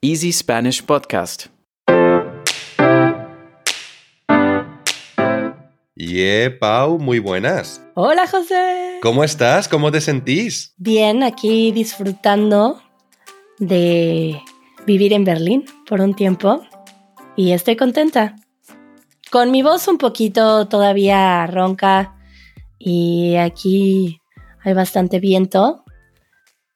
Easy Spanish Podcast. Yeah, Pau, muy buenas. Hola José. ¿Cómo estás? ¿Cómo te sentís? Bien, aquí disfrutando de vivir en Berlín por un tiempo y estoy contenta. Con mi voz un poquito todavía ronca y aquí hay bastante viento,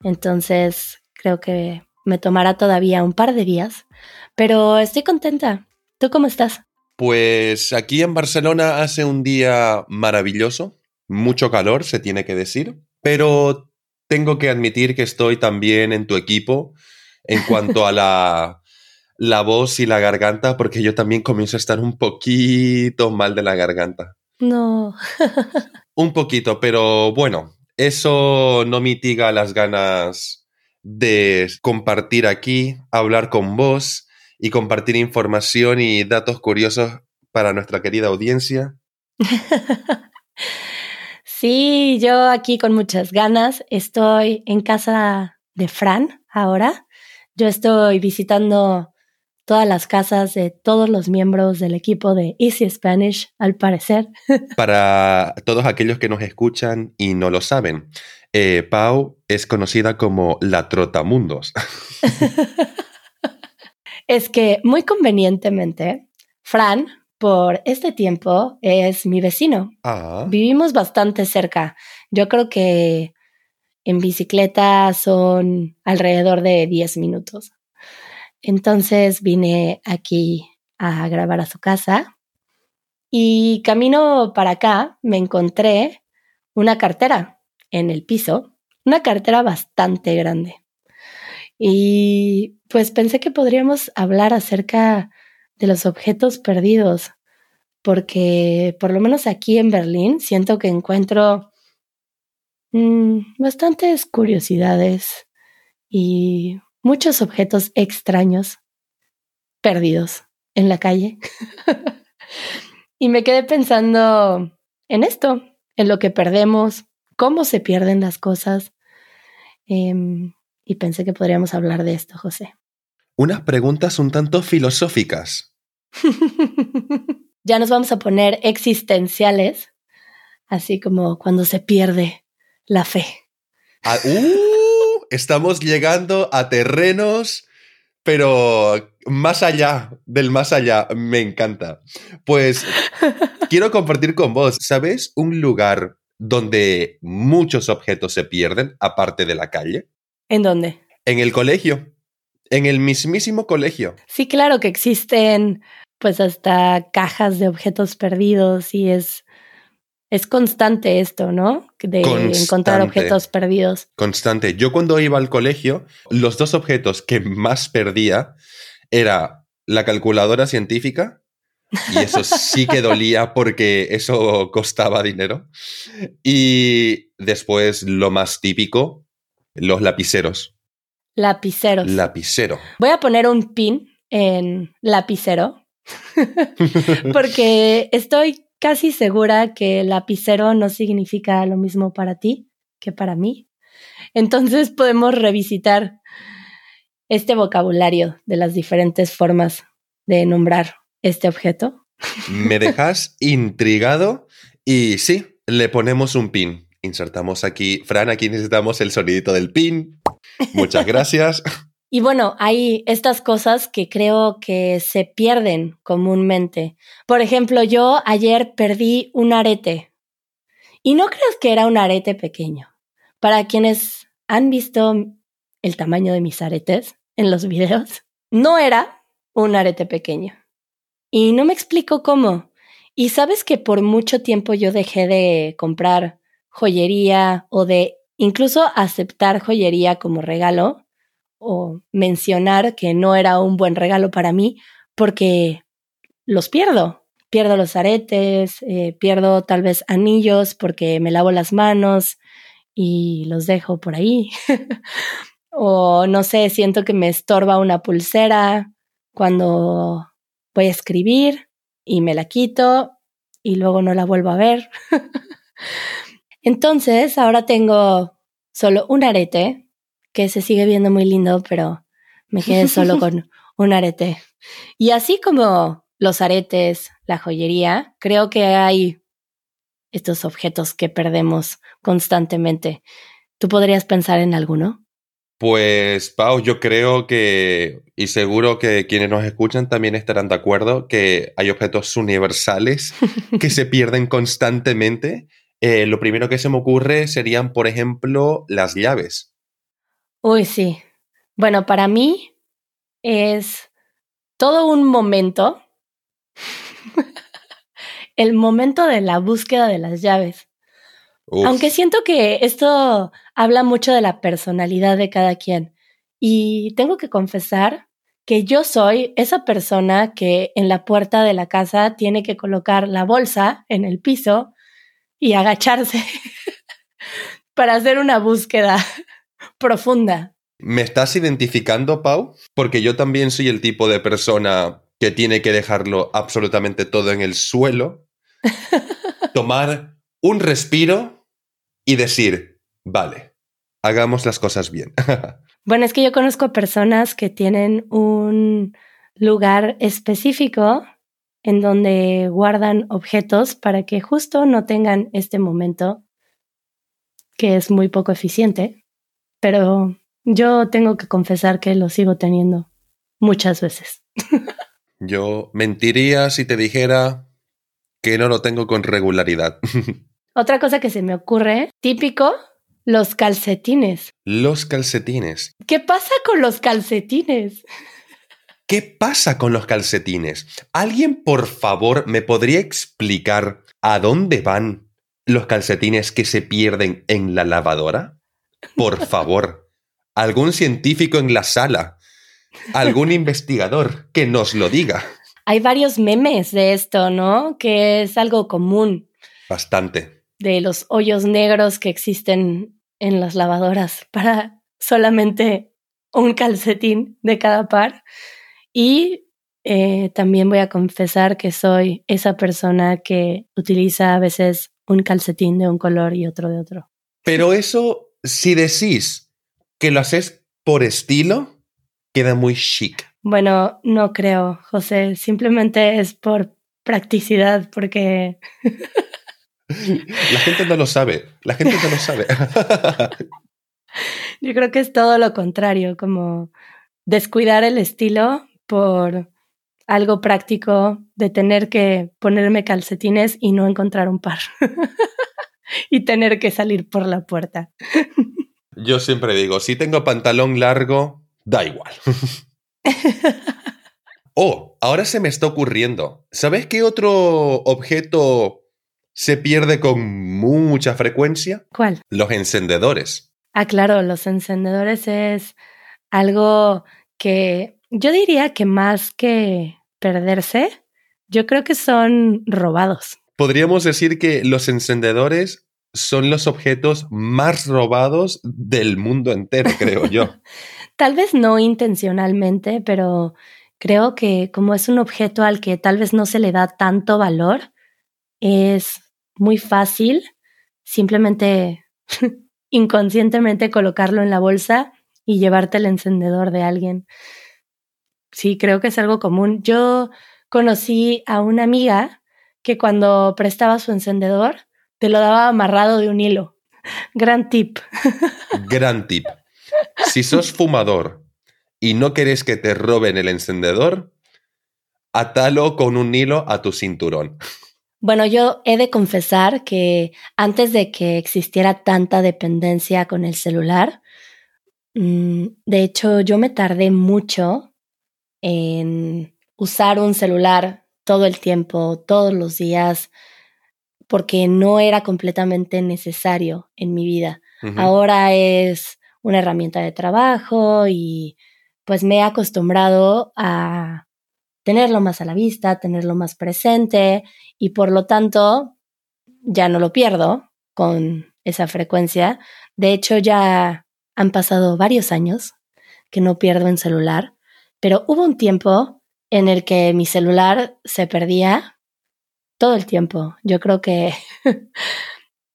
entonces creo que me tomará todavía un par de días, pero estoy contenta. ¿Tú cómo estás? Pues aquí en Barcelona hace un día maravilloso, mucho calor, se tiene que decir, pero tengo que admitir que estoy también en tu equipo en cuanto a la, la voz y la garganta, porque yo también comienzo a estar un poquito mal de la garganta. No. un poquito, pero bueno, eso no mitiga las ganas de compartir aquí, hablar con vos y compartir información y datos curiosos para nuestra querida audiencia. sí, yo aquí con muchas ganas. Estoy en casa de Fran ahora. Yo estoy visitando todas las casas de todos los miembros del equipo de Easy Spanish, al parecer. Para todos aquellos que nos escuchan y no lo saben, eh, Pau es conocida como la Trotamundos. es que muy convenientemente, Fran, por este tiempo, es mi vecino. Ah. Vivimos bastante cerca. Yo creo que en bicicleta son alrededor de 10 minutos. Entonces vine aquí a grabar a su casa y camino para acá me encontré una cartera en el piso, una cartera bastante grande. Y pues pensé que podríamos hablar acerca de los objetos perdidos, porque por lo menos aquí en Berlín siento que encuentro mm, bastantes curiosidades y muchos objetos extraños perdidos en la calle. y me quedé pensando en esto, en lo que perdemos, cómo se pierden las cosas. Em, y pensé que podríamos hablar de esto, José. Unas preguntas un tanto filosóficas. ya nos vamos a poner existenciales, así como cuando se pierde la fe. Ah, uh, estamos llegando a terrenos, pero más allá del más allá, me encanta. Pues quiero compartir con vos, ¿sabes? Un lugar donde muchos objetos se pierden, aparte de la calle. ¿En dónde? En el colegio, en el mismísimo colegio. Sí, claro que existen pues hasta cajas de objetos perdidos y es, es constante esto, ¿no? De encontrar objetos perdidos. Constante. Yo cuando iba al colegio, los dos objetos que más perdía era la calculadora científica y eso sí que dolía porque eso costaba dinero. Y después lo más típico, los lapiceros. Lapiceros. Lapicero. Voy a poner un pin en lapicero porque estoy casi segura que lapicero no significa lo mismo para ti que para mí. Entonces podemos revisitar este vocabulario de las diferentes formas de nombrar este objeto. Me dejas intrigado y sí, le ponemos un pin. Insertamos aquí, Fran, aquí necesitamos el sonidito del pin. Muchas gracias. Y bueno, hay estas cosas que creo que se pierden comúnmente. Por ejemplo, yo ayer perdí un arete. Y no crees que era un arete pequeño. Para quienes han visto el tamaño de mis aretes en los videos, no era un arete pequeño. Y no me explico cómo. Y sabes que por mucho tiempo yo dejé de comprar joyería o de incluso aceptar joyería como regalo o mencionar que no era un buen regalo para mí porque los pierdo. Pierdo los aretes, eh, pierdo tal vez anillos porque me lavo las manos y los dejo por ahí. o no sé, siento que me estorba una pulsera cuando voy a escribir y me la quito y luego no la vuelvo a ver. Entonces, ahora tengo solo un arete que se sigue viendo muy lindo, pero me quedé solo con un arete. Y así como los aretes, la joyería, creo que hay estos objetos que perdemos constantemente. ¿Tú podrías pensar en alguno? Pues, Pau, yo creo que, y seguro que quienes nos escuchan también estarán de acuerdo, que hay objetos universales que se pierden constantemente. Eh, lo primero que se me ocurre serían, por ejemplo, las llaves. Uy, sí. Bueno, para mí es todo un momento, el momento de la búsqueda de las llaves. Aunque siento que esto habla mucho de la personalidad de cada quien. Y tengo que confesar que yo soy esa persona que en la puerta de la casa tiene que colocar la bolsa en el piso y agacharse para hacer una búsqueda profunda. ¿Me estás identificando, Pau? Porque yo también soy el tipo de persona que tiene que dejarlo absolutamente todo en el suelo, tomar un respiro y decir, vale, hagamos las cosas bien. bueno, es que yo conozco personas que tienen un lugar específico en donde guardan objetos para que justo no tengan este momento que es muy poco eficiente, pero yo tengo que confesar que lo sigo teniendo muchas veces. yo mentiría si te dijera que no lo tengo con regularidad. Otra cosa que se me ocurre, típico, los calcetines. Los calcetines. ¿Qué pasa con los calcetines? ¿Qué pasa con los calcetines? ¿Alguien, por favor, me podría explicar a dónde van los calcetines que se pierden en la lavadora? Por favor, algún científico en la sala, algún investigador que nos lo diga. Hay varios memes de esto, ¿no? Que es algo común. Bastante de los hoyos negros que existen en las lavadoras para solamente un calcetín de cada par. Y eh, también voy a confesar que soy esa persona que utiliza a veces un calcetín de un color y otro de otro. Pero eso, si decís que lo haces por estilo, queda muy chic. Bueno, no creo, José. Simplemente es por practicidad, porque La gente no lo sabe, la gente no lo sabe. Yo creo que es todo lo contrario, como descuidar el estilo por algo práctico de tener que ponerme calcetines y no encontrar un par. y tener que salir por la puerta. Yo siempre digo, si tengo pantalón largo, da igual. oh, ahora se me está ocurriendo. ¿Sabes qué otro objeto se pierde con mucha frecuencia? ¿Cuál? Los encendedores. Ah, claro, los encendedores es algo que yo diría que más que perderse, yo creo que son robados. Podríamos decir que los encendedores son los objetos más robados del mundo entero, creo yo. tal vez no intencionalmente, pero creo que como es un objeto al que tal vez no se le da tanto valor, es muy fácil simplemente inconscientemente colocarlo en la bolsa y llevarte el encendedor de alguien. Sí, creo que es algo común. Yo conocí a una amiga que cuando prestaba su encendedor te lo daba amarrado de un hilo. Gran tip. Gran tip. Si sos fumador y no querés que te roben el encendedor, atalo con un hilo a tu cinturón. Bueno, yo he de confesar que antes de que existiera tanta dependencia con el celular, mm, de hecho yo me tardé mucho en usar un celular todo el tiempo, todos los días, porque no era completamente necesario en mi vida. Ahora es una herramienta de trabajo y pues me he acostumbrado a tenerlo más a la vista, tenerlo más presente y por lo tanto ya no lo pierdo con esa frecuencia. De hecho, ya han pasado varios años que no pierdo en celular, pero hubo un tiempo en el que mi celular se perdía todo el tiempo. Yo creo que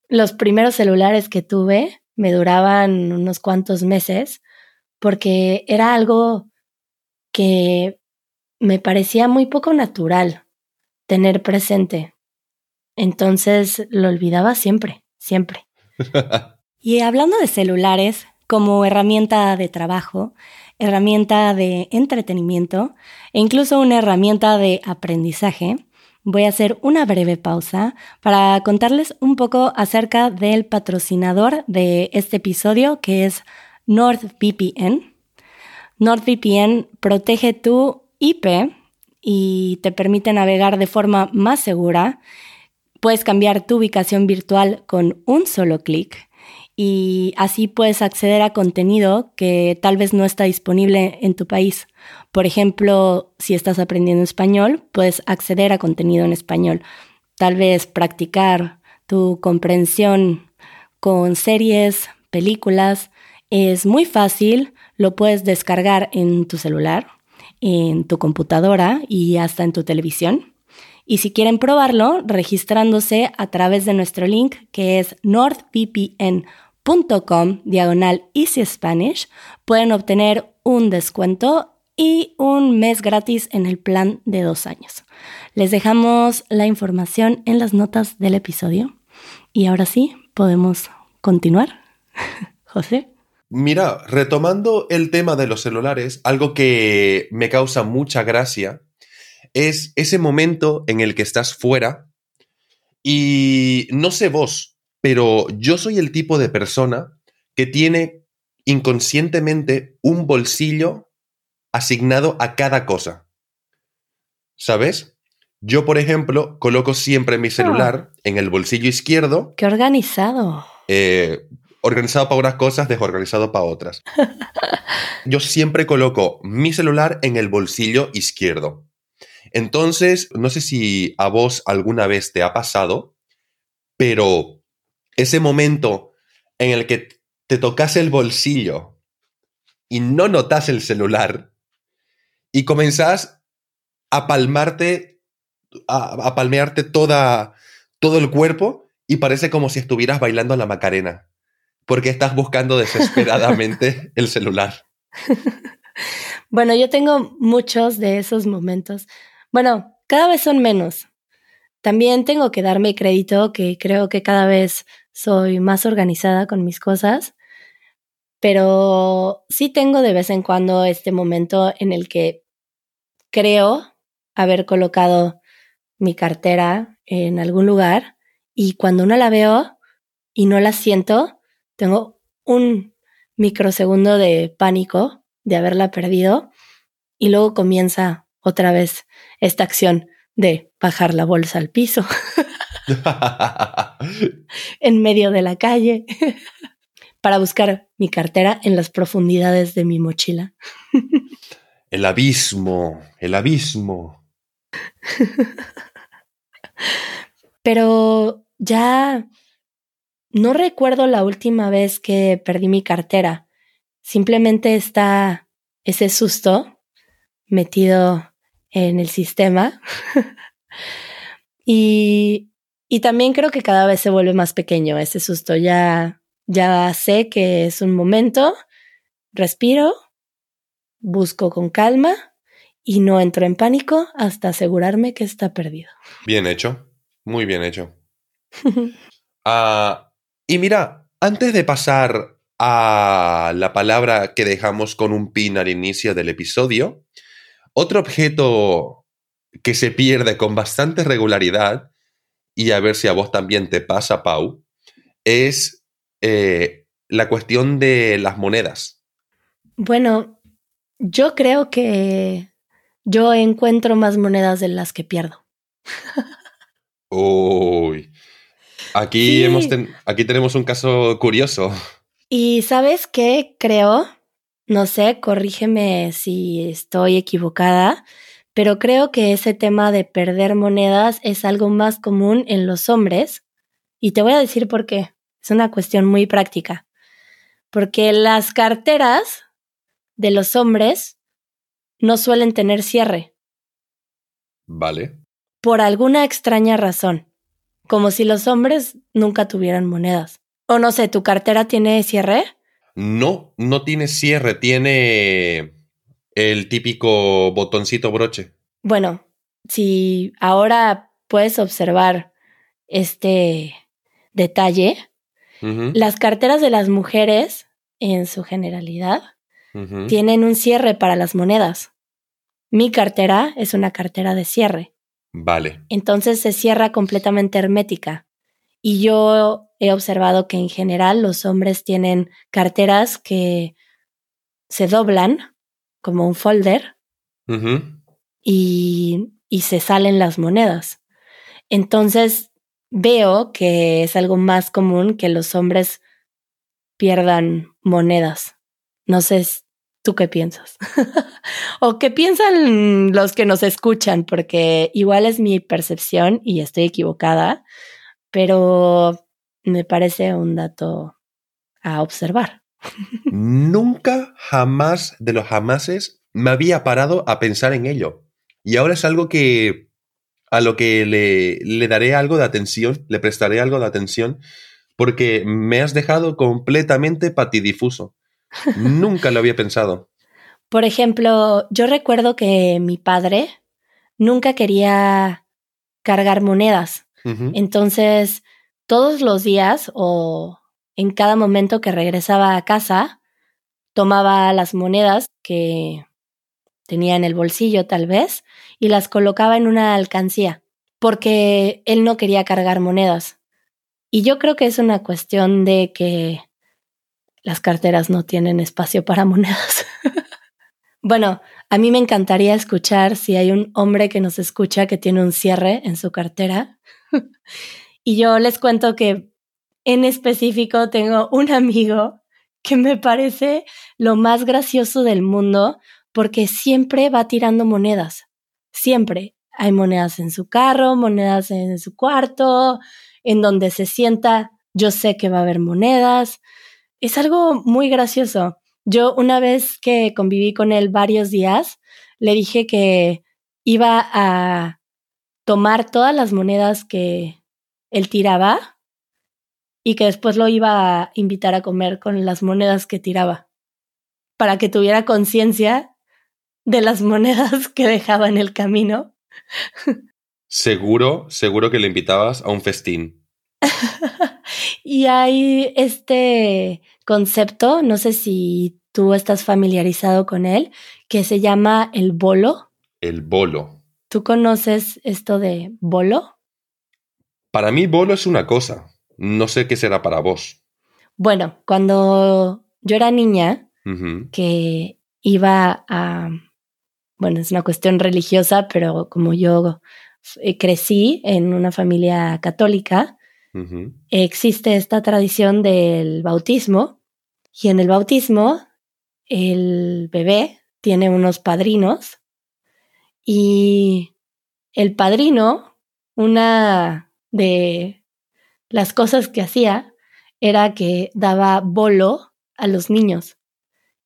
los primeros celulares que tuve me duraban unos cuantos meses porque era algo que me parecía muy poco natural tener presente. Entonces lo olvidaba siempre, siempre. y hablando de celulares como herramienta de trabajo, herramienta de entretenimiento e incluso una herramienta de aprendizaje, voy a hacer una breve pausa para contarles un poco acerca del patrocinador de este episodio que es NordVPN. NordVPN protege tu IP y te permite navegar de forma más segura. Puedes cambiar tu ubicación virtual con un solo clic y así puedes acceder a contenido que tal vez no está disponible en tu país. Por ejemplo, si estás aprendiendo español, puedes acceder a contenido en español. Tal vez practicar tu comprensión con series, películas. Es muy fácil, lo puedes descargar en tu celular, en tu computadora y hasta en tu televisión. Y si quieren probarlo, registrándose a través de nuestro link que es nordvpn.com com diagonal Easy Spanish pueden obtener un descuento y un mes gratis en el plan de dos años. Les dejamos la información en las notas del episodio. Y ahora sí, podemos continuar. José. Mira, retomando el tema de los celulares, algo que me causa mucha gracia es ese momento en el que estás fuera y no sé vos, pero yo soy el tipo de persona que tiene inconscientemente un bolsillo asignado a cada cosa. ¿Sabes? Yo, por ejemplo, coloco siempre mi celular ah. en el bolsillo izquierdo. ¡Qué organizado! Eh, organizado para unas cosas, desorganizado para otras. Yo siempre coloco mi celular en el bolsillo izquierdo. Entonces, no sé si a vos alguna vez te ha pasado, pero ese momento en el que te tocas el bolsillo y no notas el celular y comenzás a palmarte, a, palmearte toda, todo el cuerpo y parece como si estuvieras bailando la Macarena, porque estás buscando desesperadamente el celular. Bueno, yo tengo muchos de esos momentos. Bueno, cada vez son menos. También tengo que darme crédito que creo que cada vez soy más organizada con mis cosas, pero sí tengo de vez en cuando este momento en el que creo haber colocado mi cartera en algún lugar y cuando no la veo y no la siento, tengo un microsegundo de pánico de haberla perdido y luego comienza otra vez esta acción de bajar la bolsa al piso. en medio de la calle para buscar mi cartera en las profundidades de mi mochila. el abismo, el abismo. Pero ya no recuerdo la última vez que perdí mi cartera. Simplemente está ese susto metido en el sistema. y y también creo que cada vez se vuelve más pequeño ese susto. Ya, ya sé que es un momento, respiro, busco con calma y no entro en pánico hasta asegurarme que está perdido. Bien hecho, muy bien hecho. Ah, y mira, antes de pasar a la palabra que dejamos con un pin al inicio del episodio, otro objeto que se pierde con bastante regularidad y a ver si a vos también te pasa, Pau, es eh, la cuestión de las monedas. Bueno, yo creo que yo encuentro más monedas de las que pierdo. Uy, aquí, hemos aquí tenemos un caso curioso. Y sabes qué creo, no sé, corrígeme si estoy equivocada, pero creo que ese tema de perder monedas es algo más común en los hombres y te voy a decir por qué. Es una cuestión muy práctica. Porque las carteras de los hombres no suelen tener cierre. Vale. Por alguna extraña razón. Como si los hombres nunca tuvieran monedas. O no sé, ¿tu cartera tiene cierre? No, no tiene cierre, tiene El típico botoncito broche. Bueno, si ahora puedes observar este detalle, las carteras de las mujeres, en su generalidad, tienen un cierre para las monedas. Mi cartera es una cartera de cierre. Vale. Entonces se cierra completamente hermética. Y yo he observado que en general los hombres tienen carteras que se doblan como un folder y, y se salen las monedas. Entonces veo que es algo más común que los hombres pierdan monedas. No sé tú qué piensas. o qué piensan los que nos escuchan, porque igual es mi percepción y estoy equivocada, pero me parece un dato a observar. Nunca, jamás de los jamases me había parado a pensar en ello. Y ahora es algo que a lo que le, le daré algo de atención, le prestaré algo de atención, porque me has dejado completamente patidifuso. Nunca lo había pensado. Por ejemplo, yo recuerdo que mi padre nunca quería cargar monedas. Entonces, todos los días o en cada momento que regresaba a casa, tomaba las monedas que tenía en el bolsillo tal vez y las colocaba en una alcancía, porque él no quería cargar monedas. Y yo creo que es una cuestión de que las carteras no tienen espacio para monedas. bueno, a mí me encantaría escuchar si hay un hombre que nos escucha que tiene un cierre en su cartera. y yo les cuento que en específico tengo un amigo que me parece lo más gracioso del mundo porque siempre va tirando monedas. Siempre. Hay monedas en su carro, monedas en su cuarto, en donde se sienta, yo sé que va a haber monedas. Es algo muy gracioso. Yo una vez que conviví con él varios días, le dije que iba a tomar todas las monedas que él tiraba y que después lo iba a invitar a comer con las monedas que tiraba, para que tuviera conciencia de las monedas que dejaba en el camino. Seguro, seguro que le invitabas a un festín. y hay este concepto, no sé si tú estás familiarizado con él, que se llama el bolo. El bolo. ¿Tú conoces esto de bolo? Para mí, bolo es una cosa. No sé qué será para vos. Bueno, cuando yo era niña, que iba a, bueno, es una cuestión religiosa, pero como yo eh, crecí en una familia católica, existe esta tradición del bautismo y en el bautismo el bebé tiene unos padrinos y el padrino, una de las cosas que hacía era que daba bolo a los niños.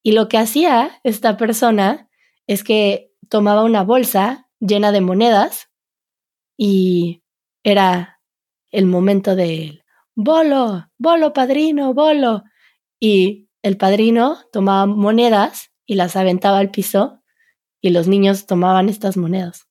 Y lo que hacía esta persona es que tomaba una bolsa llena de monedas y era el momento del bolo, bolo padrino, bolo. Y el padrino tomaba monedas y las aventaba al piso y los niños tomaban estas monedas.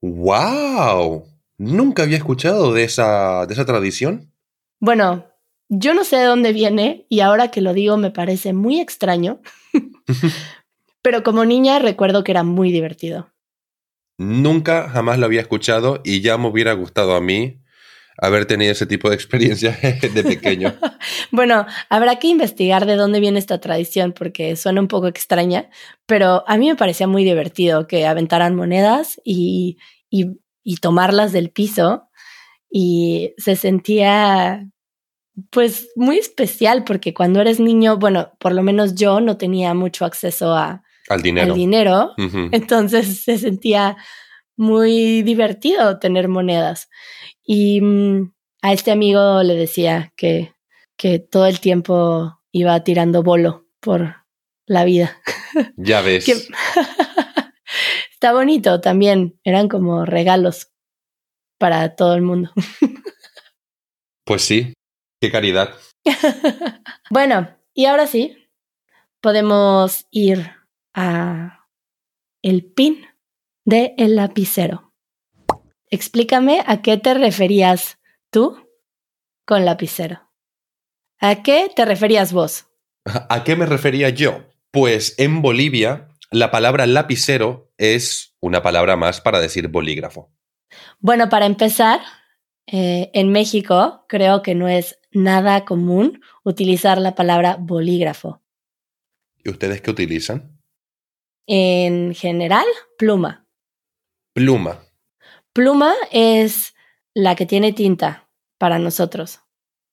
¡Wow! Nunca había escuchado de esa, de esa tradición. Bueno, yo no sé de dónde viene y ahora que lo digo me parece muy extraño, pero como niña recuerdo que era muy divertido. Nunca jamás lo había escuchado y ya me hubiera gustado a mí haber tenido ese tipo de experiencia de pequeño. Bueno, habrá que investigar de dónde viene esta tradición porque suena un poco extraña, pero a mí me parecía muy divertido que aventaran monedas y, y, y tomarlas del piso y se sentía pues muy especial porque cuando eres niño, bueno, por lo menos yo no tenía mucho acceso a, Al dinero. al dinero, entonces se sentía muy divertido tener monedas. Y mm, a este amigo le decía que, que todo el tiempo iba tirando bolo por la vida. Ya ves. Que- Está bonito también, eran como regalos para todo el mundo. Pues sí. Qué caridad. bueno, y ahora sí, podemos ir a el pin de el lapicero. Explícame a qué te referías tú con lapicero. ¿A qué te referías vos? ¿A qué me refería yo? Pues en Bolivia la palabra lapicero es una palabra más para decir bolígrafo. Bueno, para empezar, eh, en México creo que no es nada común utilizar la palabra bolígrafo. ¿Y ustedes qué utilizan? En general, pluma. Pluma. Pluma es la que tiene tinta para nosotros.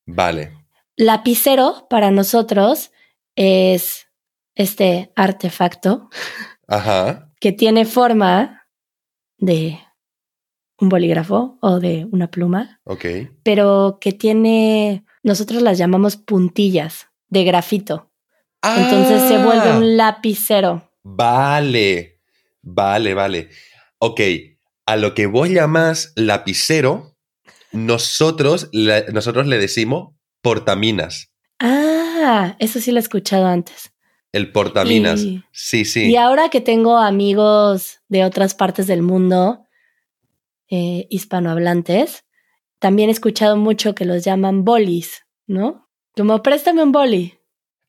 Vale. Lapicero para nosotros es este artefacto Ajá. que tiene forma de un bolígrafo o de una pluma, Ok. pero que tiene, nosotros las llamamos puntillas de grafito. Entonces se vuelve Ah, un lapicero. Vale. Vale, vale. Ok. A lo que vos llamás lapicero, nosotros, nosotros le decimos portaminas. Ah, eso sí lo he escuchado antes. El portaminas. Y- Sí, sí. Y ahora que tengo amigos de otras partes del mundo, eh, hispanohablantes, también he escuchado mucho que los llaman bolis, ¿no? Como préstame un boli.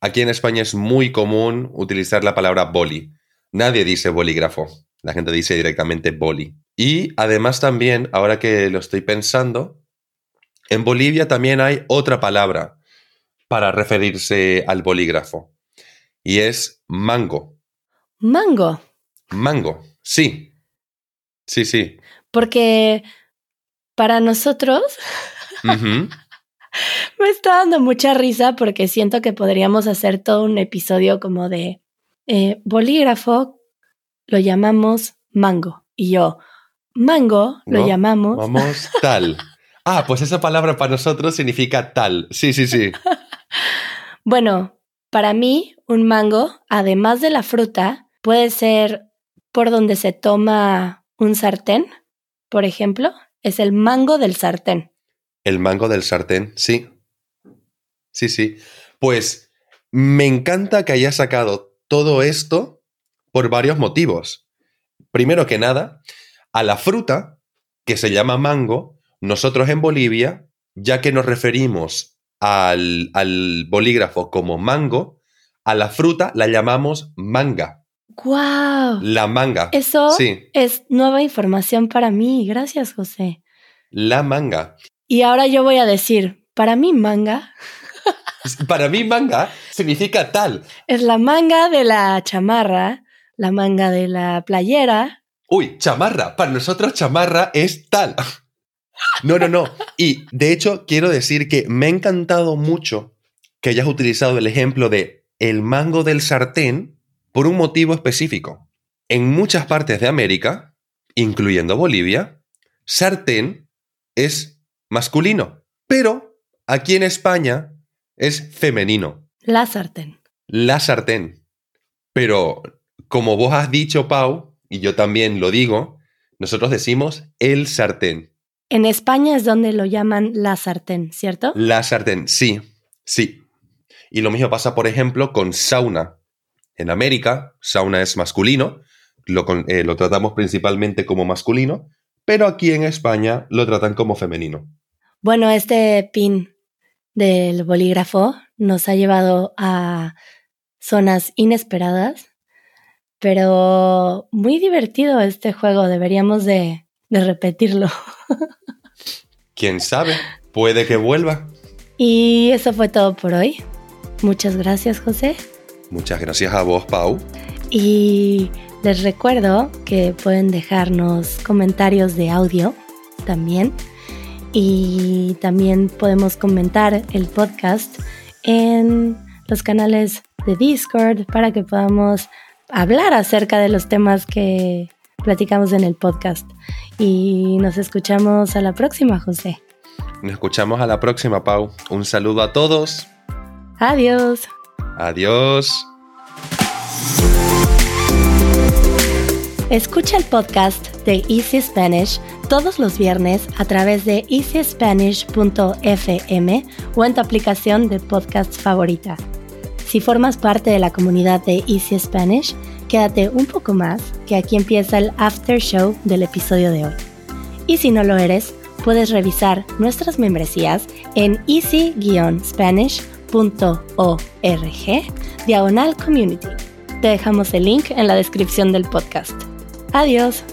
Aquí en España es muy común utilizar la palabra boli. Nadie dice bolígrafo. La gente dice directamente boli. Y además también, ahora que lo estoy pensando, en Bolivia también hay otra palabra para referirse al bolígrafo. Y es mango. Mango. Mango. Sí. Sí, sí. Porque para nosotros me está dando mucha risa porque siento que podríamos hacer todo un episodio como de eh, bolígrafo, lo llamamos mango. Y yo, mango, lo No, llamamos. Vamos, tal. Ah, pues esa palabra para nosotros significa tal. Sí, sí, sí. Bueno, para mí, un mango, además de la fruta, puede ser por donde se toma un sartén, por ejemplo, es el mango del sartén. El mango del sartén, sí. Sí, sí. Pues me encanta que hayas sacado todo esto por varios motivos. Primero que nada, a la fruta, que se llama mango, nosotros en Bolivia, ya que nos referimos al, al bolígrafo como mango, a la fruta la llamamos manga. ¡Guau! La manga. Eso Sí, es nueva información para mí. Gracias, José. la manga. Y ahora yo voy a decir, para mí manga Para mí manga significa tal. es la manga de la chamarra, la manga de la playera. Uy, chamarra. Para nosotros chamarra es tal. No, no, no. Y de hecho quiero decir que me ha encantado mucho que hayas utilizado el ejemplo de el mango del sartén por un motivo específico. En muchas partes de América, incluyendo Bolivia, sartén es masculino, pero aquí en España es femenino, La sartén. la sartén. Pero como vos has dicho, Pau, y yo también lo digo, nosotros decimos el sartén. En España es donde lo llaman la sartén, ¿cierto? La sartén, sí, sí. Y lo mismo pasa, por ejemplo, con sauna. En América, sauna es masculino, lo, eh, lo tratamos principalmente como masculino, pero aquí en España lo tratan como femenino. Bueno, este pin del bolígrafo nos ha llevado a zonas inesperadas, pero muy divertido este juego. Deberíamos de, de repetirlo. ¿Quién sabe? Puede que vuelva. Y eso fue todo por hoy. Muchas gracias, José. Muchas gracias a vos, Pau. Y les recuerdo que pueden dejarnos comentarios de audio también. Y también podemos comentar el podcast en los canales de Discord para que podamos hablar acerca de los temas que platicamos en el podcast. Y nos escuchamos a la próxima, José. Nos escuchamos a la próxima, Pau. Un saludo a todos. Adiós. Adiós. Escucha el podcast de Easy Spanish todos los viernes a través de easyspanish.fm o en tu aplicación de podcast favorita. Si formas parte de la comunidad de Easy Spanish, quédate un poco más, que aquí empieza el after show del episodio de hoy. Y si no lo eres, puedes revisar nuestras membresías en easy-spanish.org diagonal community. Te dejamos el link en la descripción del podcast. Adiós.